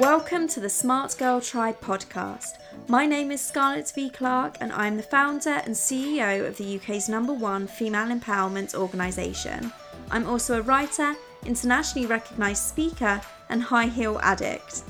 Welcome to the Smart Girl Tribe podcast. My name is Scarlett V. Clark, and I'm the founder and CEO of the UK's number one female empowerment organisation. I'm also a writer, internationally recognised speaker, and high heel addict.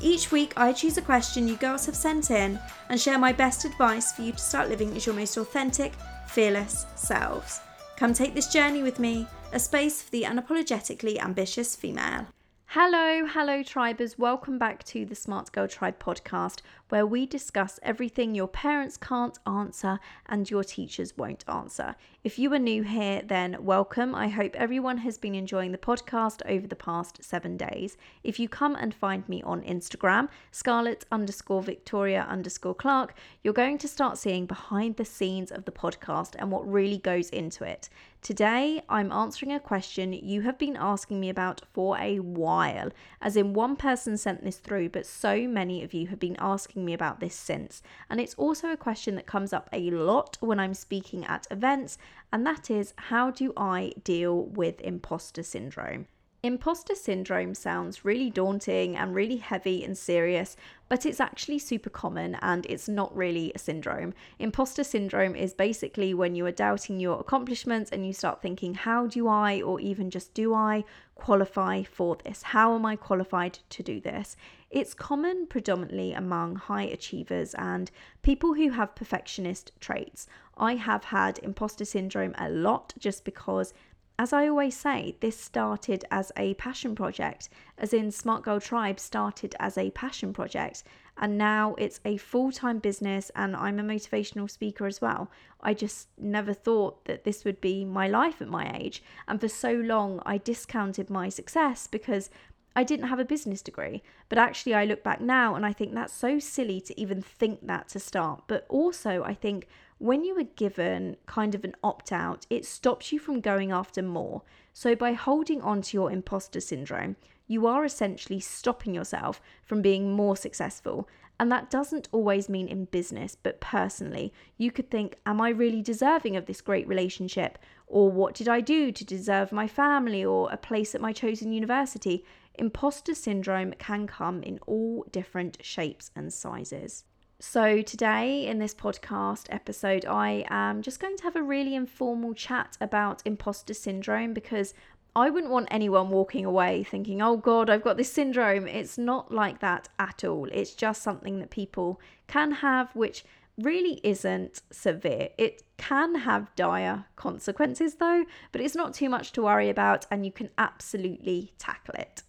Each week, I choose a question you girls have sent in and share my best advice for you to start living as your most authentic, fearless selves. Come take this journey with me, a space for the unapologetically ambitious female. Hello, hello, tribers. Welcome back to the Smart Girl Tribe podcast, where we discuss everything your parents can't answer and your teachers won't answer. If you are new here, then welcome. I hope everyone has been enjoying the podcast over the past seven days. If you come and find me on Instagram, Scarlett underscore Victoria underscore Clark, you're going to start seeing behind the scenes of the podcast and what really goes into it. Today, I'm answering a question you have been asking me about for a while. As in, one person sent this through, but so many of you have been asking me about this since. And it's also a question that comes up a lot when I'm speaking at events, and that is how do I deal with imposter syndrome? Imposter syndrome sounds really daunting and really heavy and serious, but it's actually super common and it's not really a syndrome. Imposter syndrome is basically when you are doubting your accomplishments and you start thinking, how do I, or even just do I, qualify for this? How am I qualified to do this? It's common predominantly among high achievers and people who have perfectionist traits. I have had imposter syndrome a lot just because as I always say, this started as a passion project, as in Smart Girl Tribe started as a passion project, and now it's a full time business, and I'm a motivational speaker as well. I just never thought that this would be my life at my age, and for so long I discounted my success because I didn't have a business degree. But actually, I look back now and I think that's so silly to even think that to start. But also, I think when you are given kind of an opt out, it stops you from going after more. So, by holding on to your imposter syndrome, you are essentially stopping yourself from being more successful. And that doesn't always mean in business, but personally. You could think, Am I really deserving of this great relationship? Or what did I do to deserve my family or a place at my chosen university? Imposter syndrome can come in all different shapes and sizes. So, today in this podcast episode, I am just going to have a really informal chat about imposter syndrome because I wouldn't want anyone walking away thinking, oh God, I've got this syndrome. It's not like that at all. It's just something that people can have, which really isn't severe. It can have dire consequences though, but it's not too much to worry about and you can absolutely tackle it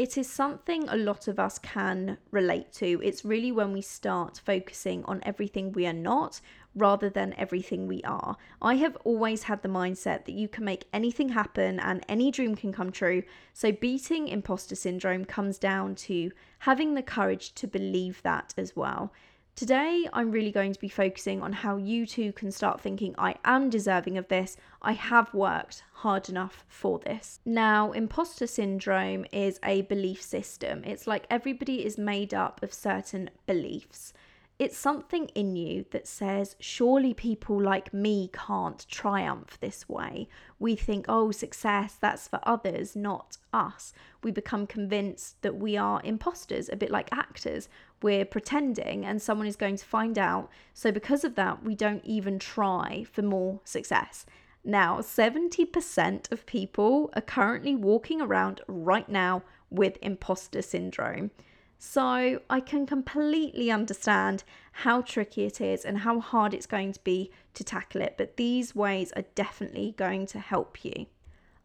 it is something a lot of us can relate to. It's really when we start focusing on everything we are not rather than everything we are. I have always had the mindset that you can make anything happen and any dream can come true. So, beating imposter syndrome comes down to having the courage to believe that as well. Today, I'm really going to be focusing on how you too can start thinking, I am deserving of this. I have worked hard enough for this. Now, imposter syndrome is a belief system. It's like everybody is made up of certain beliefs. It's something in you that says, surely people like me can't triumph this way. We think, oh, success, that's for others, not us. We become convinced that we are imposters, a bit like actors. We're pretending and someone is going to find out. So, because of that, we don't even try for more success. Now, 70% of people are currently walking around right now with imposter syndrome. So I can completely understand how tricky it is and how hard it's going to be to tackle it, but these ways are definitely going to help you.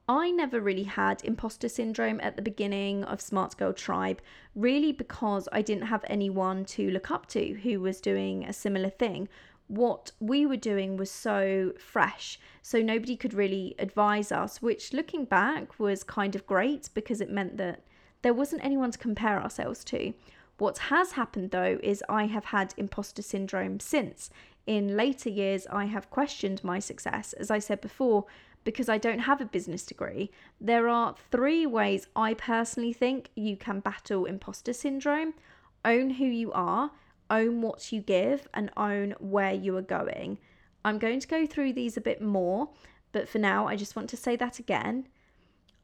I never really had imposter syndrome at the beginning of Smart Girl Tribe, really because I didn't have anyone to look up to who was doing a similar thing. What we were doing was so fresh, so nobody could really advise us, which looking back was kind of great because it meant that there wasn't anyone to compare ourselves to. What has happened though is I have had imposter syndrome since. In later years, I have questioned my success, as I said before, because I don't have a business degree. There are three ways I personally think you can battle imposter syndrome own who you are, own what you give, and own where you are going. I'm going to go through these a bit more, but for now, I just want to say that again.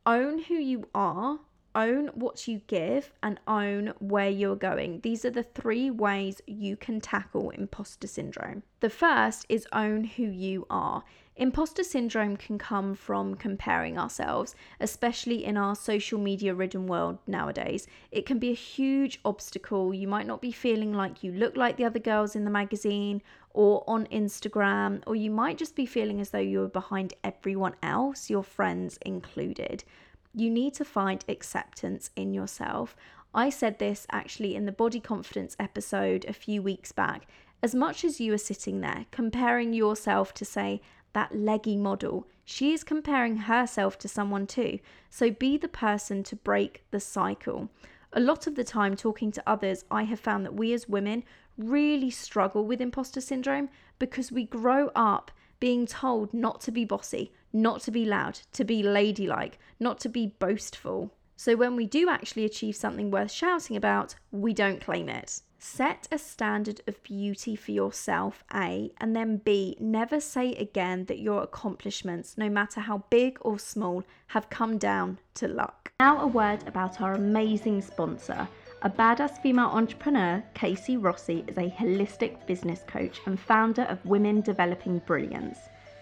Own who you are, own what you give, and own where you're going. These are the three ways you can tackle imposter syndrome. The first is own who you are. Imposter syndrome can come from comparing ourselves, especially in our social media ridden world nowadays. It can be a huge obstacle. You might not be feeling like you look like the other girls in the magazine or on Instagram, or you might just be feeling as though you're behind everyone else, your friends included. You need to find acceptance in yourself. I said this actually in the body confidence episode a few weeks back. As much as you are sitting there comparing yourself to, say, that leggy model, she is comparing herself to someone too. So be the person to break the cycle. A lot of the time, talking to others, I have found that we as women really struggle with imposter syndrome because we grow up being told not to be bossy, not to be loud, to be ladylike, not to be boastful. So when we do actually achieve something worth shouting about, we don't claim it. Set a standard of beauty for yourself, A, and then B, never say again that your accomplishments, no matter how big or small, have come down to luck. Now, a word about our amazing sponsor. A badass female entrepreneur, Casey Rossi, is a holistic business coach and founder of Women Developing Brilliance.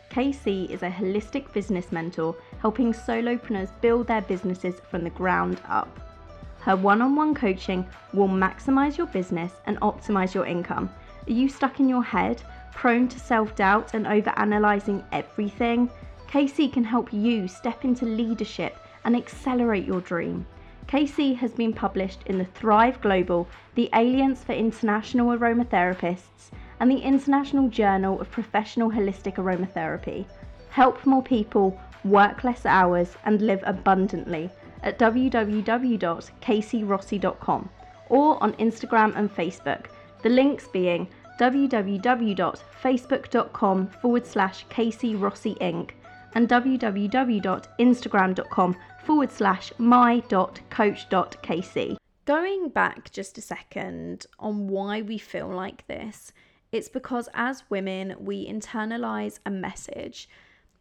Casey is a holistic business mentor helping solopreneurs build their businesses from the ground up. Her one on one coaching will maximize your business and optimize your income. Are you stuck in your head, prone to self doubt and over analyzing everything? Casey can help you step into leadership and accelerate your dream. Casey has been published in the Thrive Global, the Alliance for International Aromatherapists, and the International Journal of Professional Holistic Aromatherapy. Help more people work less hours and live abundantly at www.caseyrossi.com or on Instagram and Facebook. The links being www.facebook.com forward slash Casey Inc. and www.instagram.com forward slash my.coach.kc. Going back just a second on why we feel like this, it's because as women, we internalize a message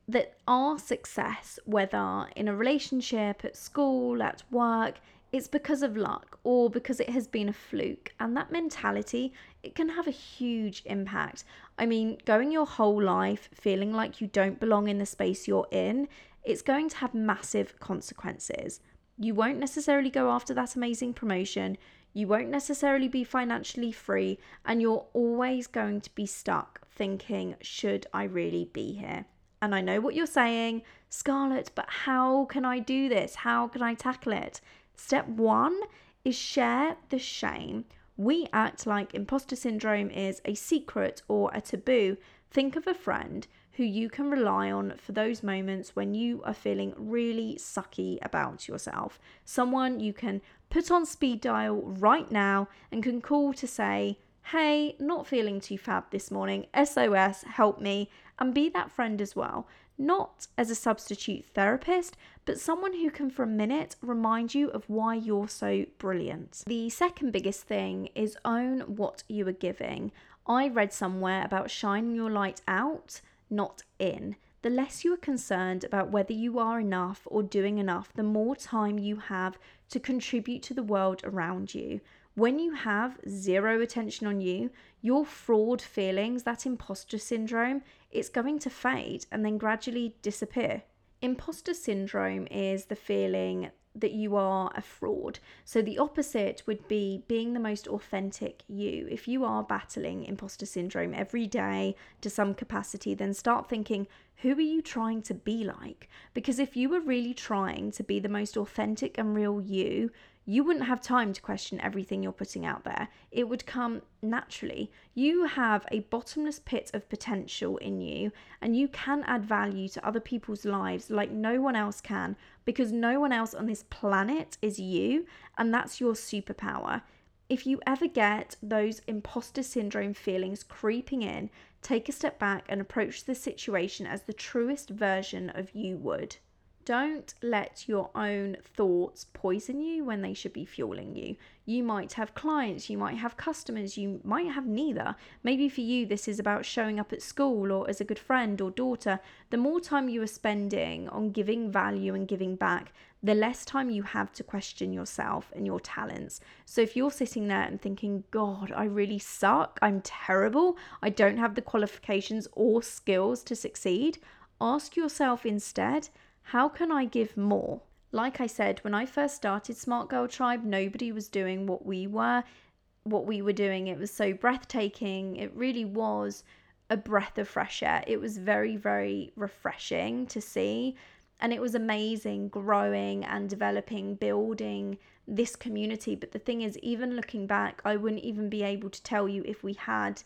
that our success, whether in a relationship, at school, at work, it's because of luck or because it has been a fluke. And that mentality, it can have a huge impact. I mean, going your whole life feeling like you don't belong in the space you're in, it's going to have massive consequences. You won't necessarily go after that amazing promotion. You won't necessarily be financially free, and you're always going to be stuck thinking, should I really be here? And I know what you're saying, Scarlett, but how can I do this? How can I tackle it? Step one is share the shame. We act like imposter syndrome is a secret or a taboo. Think of a friend who you can rely on for those moments when you are feeling really sucky about yourself. Someone you can put on speed dial right now and can call to say, Hey, not feeling too fab this morning. SOS, help me and be that friend as well. Not as a substitute therapist, but someone who can, for a minute, remind you of why you're so brilliant. The second biggest thing is own what you are giving. I read somewhere about shining your light out, not in. The less you are concerned about whether you are enough or doing enough, the more time you have to contribute to the world around you. When you have zero attention on you, your fraud feelings, that imposter syndrome, it's going to fade and then gradually disappear. Imposter syndrome is the feeling that you are a fraud. So the opposite would be being the most authentic you. If you are battling imposter syndrome every day to some capacity, then start thinking, who are you trying to be like? Because if you were really trying to be the most authentic and real you, you wouldn't have time to question everything you're putting out there. It would come naturally. You have a bottomless pit of potential in you, and you can add value to other people's lives like no one else can because no one else on this planet is you, and that's your superpower. If you ever get those imposter syndrome feelings creeping in, take a step back and approach the situation as the truest version of you would. Don't let your own thoughts poison you when they should be fueling you. You might have clients, you might have customers, you might have neither. Maybe for you, this is about showing up at school or as a good friend or daughter. The more time you are spending on giving value and giving back, the less time you have to question yourself and your talents. So if you're sitting there and thinking, God, I really suck, I'm terrible, I don't have the qualifications or skills to succeed, ask yourself instead, how can I give more? Like I said, when I first started Smart Girl Tribe, nobody was doing what we were, what we were doing. It was so breathtaking. It really was a breath of fresh air. It was very, very refreshing to see. And it was amazing growing and developing, building this community. But the thing is, even looking back, I wouldn't even be able to tell you if we had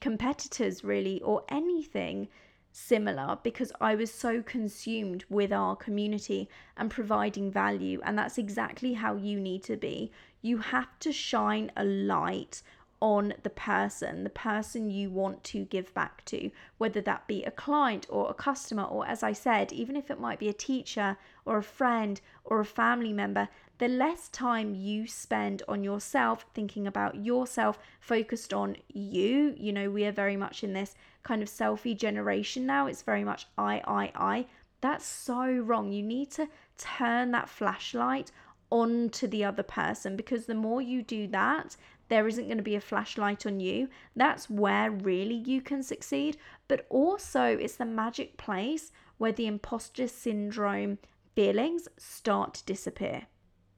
competitors really or anything similar because I was so consumed with our community and providing value. And that's exactly how you need to be. You have to shine a light on the person, the person you want to give back to, whether that be a client or a customer, or as I said, even if it might be a teacher or a friend or a family member, the less time you spend on yourself, thinking about yourself, focused on you. You know, we are very much in this kind of selfie generation now. It's very much I, I, I. That's so wrong. You need to turn that flashlight onto the other person because the more you do that, there isn't going to be a flashlight on you. That's where really you can succeed. But also, it's the magic place where the imposter syndrome feelings start to disappear.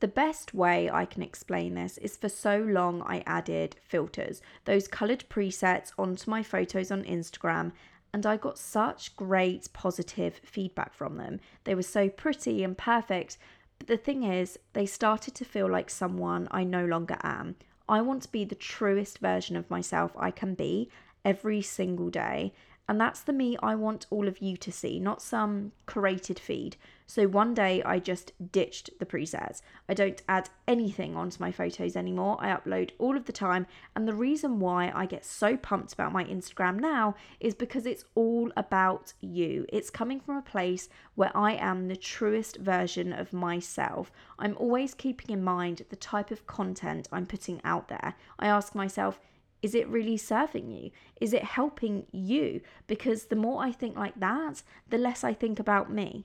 The best way I can explain this is for so long I added filters, those coloured presets onto my photos on Instagram, and I got such great positive feedback from them. They were so pretty and perfect, but the thing is, they started to feel like someone I no longer am. I want to be the truest version of myself I can be every single day. And that's the me I want all of you to see, not some curated feed. So one day I just ditched the presets. I don't add anything onto my photos anymore. I upload all of the time. And the reason why I get so pumped about my Instagram now is because it's all about you. It's coming from a place where I am the truest version of myself. I'm always keeping in mind the type of content I'm putting out there. I ask myself, is it really serving you? Is it helping you? Because the more I think like that, the less I think about me.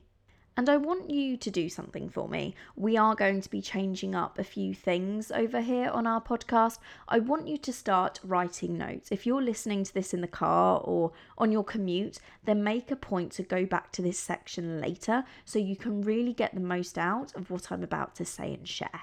And I want you to do something for me. We are going to be changing up a few things over here on our podcast. I want you to start writing notes. If you're listening to this in the car or on your commute, then make a point to go back to this section later so you can really get the most out of what I'm about to say and share.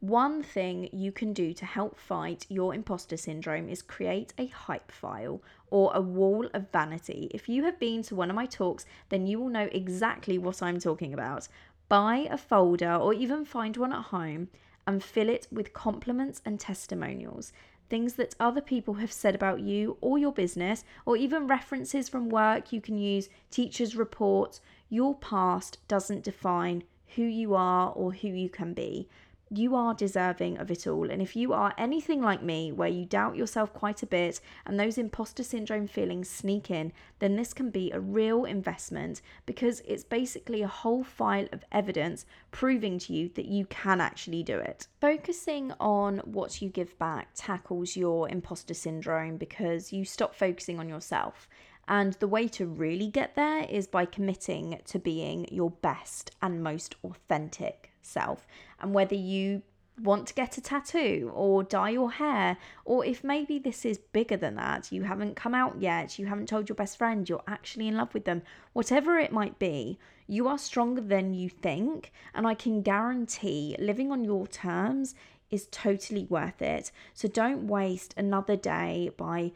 One thing you can do to help fight your imposter syndrome is create a hype file or a wall of vanity. If you have been to one of my talks, then you will know exactly what I'm talking about. Buy a folder or even find one at home and fill it with compliments and testimonials. Things that other people have said about you or your business, or even references from work you can use, teachers' reports. Your past doesn't define who you are or who you can be you are deserving of it all. And if you are anything like me, where you doubt yourself quite a bit and those imposter syndrome feelings sneak in, then this can be a real investment because it's basically a whole file of evidence proving to you that you can actually do it. Focusing on what you give back tackles your imposter syndrome because you stop focusing on yourself. And the way to really get there is by committing to being your best and most authentic self and whether you want to get a tattoo or dye your hair, or if maybe this is bigger than that, you haven't come out yet, you haven't told your best friend you're actually in love with them, whatever it might be, you are stronger than you think. And I can guarantee living on your terms is totally worth it. So don't waste another day by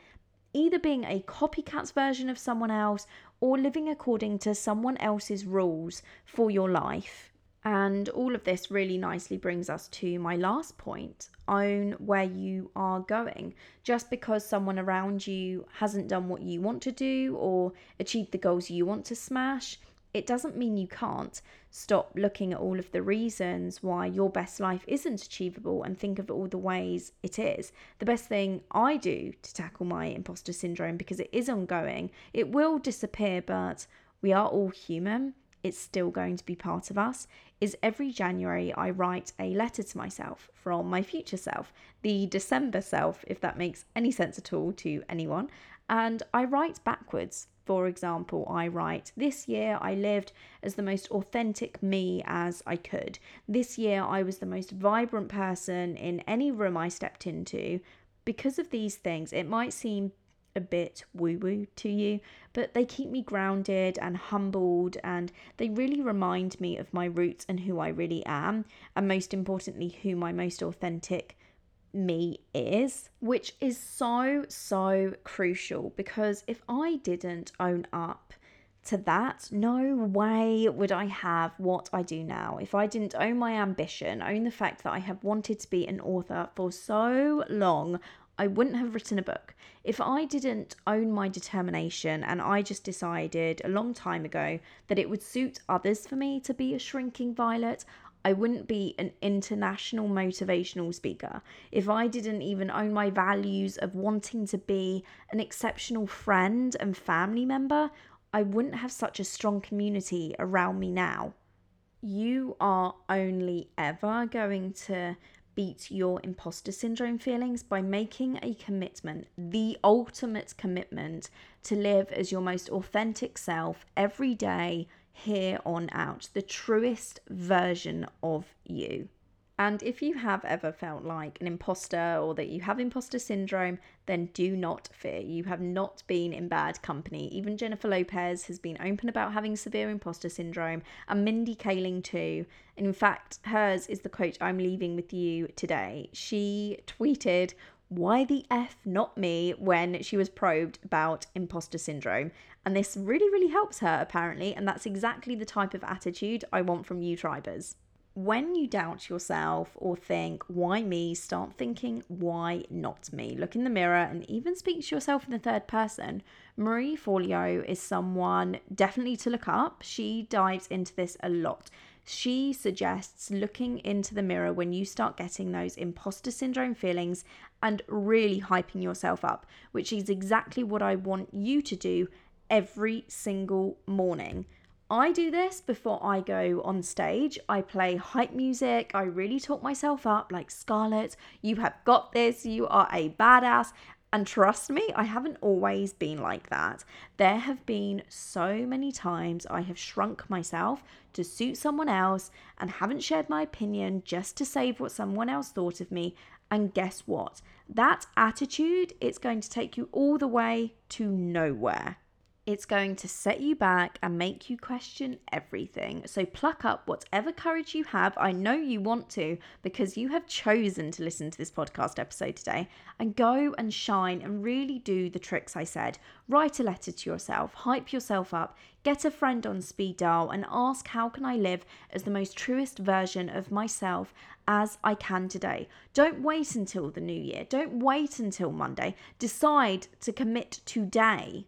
either being a copycat's version of someone else or living according to someone else's rules for your life. And all of this really nicely brings us to my last point own where you are going. Just because someone around you hasn't done what you want to do or achieved the goals you want to smash, it doesn't mean you can't. Stop looking at all of the reasons why your best life isn't achievable and think of all the ways it is. The best thing I do to tackle my imposter syndrome, because it is ongoing, it will disappear, but we are all human it's still going to be part of us is every January I write a letter to myself from my future self, the December self, if that makes any sense at all to anyone. And I write backwards. For example, I write, This year I lived as the most authentic me as I could. This year I was the most vibrant person in any room I stepped into. Because of these things, it might seem a bit woo woo to you, but they keep me grounded and humbled, and they really remind me of my roots and who I really am, and most importantly, who my most authentic me is, which is so, so crucial because if I didn't own up to that, no way would I have what I do now. If I didn't own my ambition, own the fact that I have wanted to be an author for so long, I wouldn't have written a book. If I didn't own my determination and I just decided a long time ago that it would suit others for me to be a shrinking violet, I wouldn't be an international motivational speaker. If I didn't even own my values of wanting to be an exceptional friend and family member, I wouldn't have such a strong community around me now. You are only ever going to beat your imposter syndrome feelings by making a commitment, the ultimate commitment to live as your most authentic self every day here on out, the truest version of you. And if you have ever felt like an imposter or that you have imposter syndrome, then do not fear. You have not been in bad company. Even Jennifer Lopez has been open about having severe imposter syndrome, and Mindy Kaling too. And in fact, hers is the quote I'm leaving with you today. She tweeted, why the F not me when she was probed about imposter syndrome. And this really, really helps her, apparently. And that's exactly the type of attitude I want from you, tribers when you doubt yourself or think, why me, start thinking, why not me? Look in the mirror and even speak to yourself in the third person. Marie Forleo is someone definitely to look up. She dives into this a lot. She suggests looking into the mirror when you start getting those imposter syndrome feelings and really hyping yourself up, which is exactly what I want you to do every single morning. I do this before I go on stage. I play hype music. I really talk myself up like Scarlett, you have got this. You are a badass. And trust me, I haven't always been like that. There have been so many times I have shrunk myself to suit someone else and haven't shared my opinion just to save what someone else thought of me. And guess what? That attitude, it's going to take you all the way to nowhere. It's going to set you back and make you question everything. So pluck up whatever courage you have. I know you want to because you have chosen to listen to this podcast episode today and go and shine and really do the tricks I said. Write a letter to yourself, hype yourself up, get a friend on speed dial and ask how can I live as the most truest version of myself as I can today. Don't wait until the new year. Don't wait until Monday. Decide to commit today.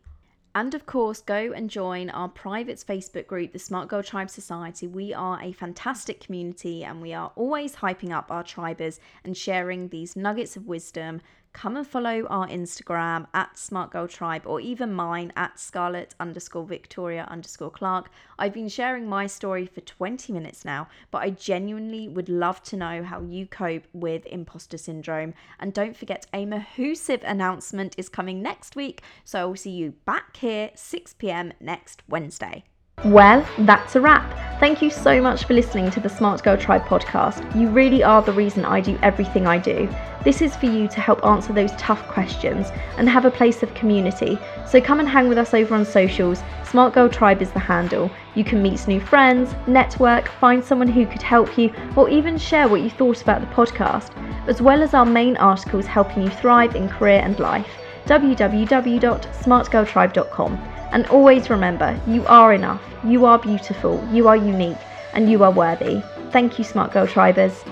And of course, go and join our private Facebook group, the Smart Girl Tribe Society. We are a fantastic community and we are always hyping up our tribers and sharing these nuggets of wisdom come and follow our Instagram at Smart Girl Tribe or even mine at Scarlett underscore Victoria underscore Clark. I've been sharing my story for 20 minutes now, but I genuinely would love to know how you cope with imposter syndrome. And don't forget, a Mahoosive announcement is coming next week, so I will see you back here 6 pm next Wednesday. Well, that's a wrap. Thank you so much for listening to the Smart Girl Tribe podcast. You really are the reason I do everything I do. This is for you to help answer those tough questions and have a place of community. So come and hang with us over on socials. Smart Girl Tribe is the handle. You can meet new friends, network, find someone who could help you, or even share what you thought about the podcast, as well as our main articles helping you thrive in career and life. www.smartgirltribe.com. And always remember, you are enough, you are beautiful, you are unique, and you are worthy. Thank you, Smart Girl Tribers.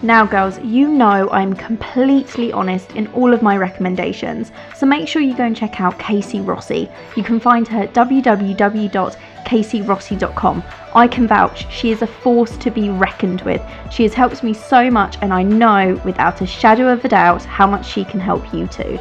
Now, girls, you know I'm completely honest in all of my recommendations, so make sure you go and check out Casey Rossi. You can find her at www.caseyrossi.com. I can vouch, she is a force to be reckoned with. She has helped me so much, and I know without a shadow of a doubt how much she can help you too.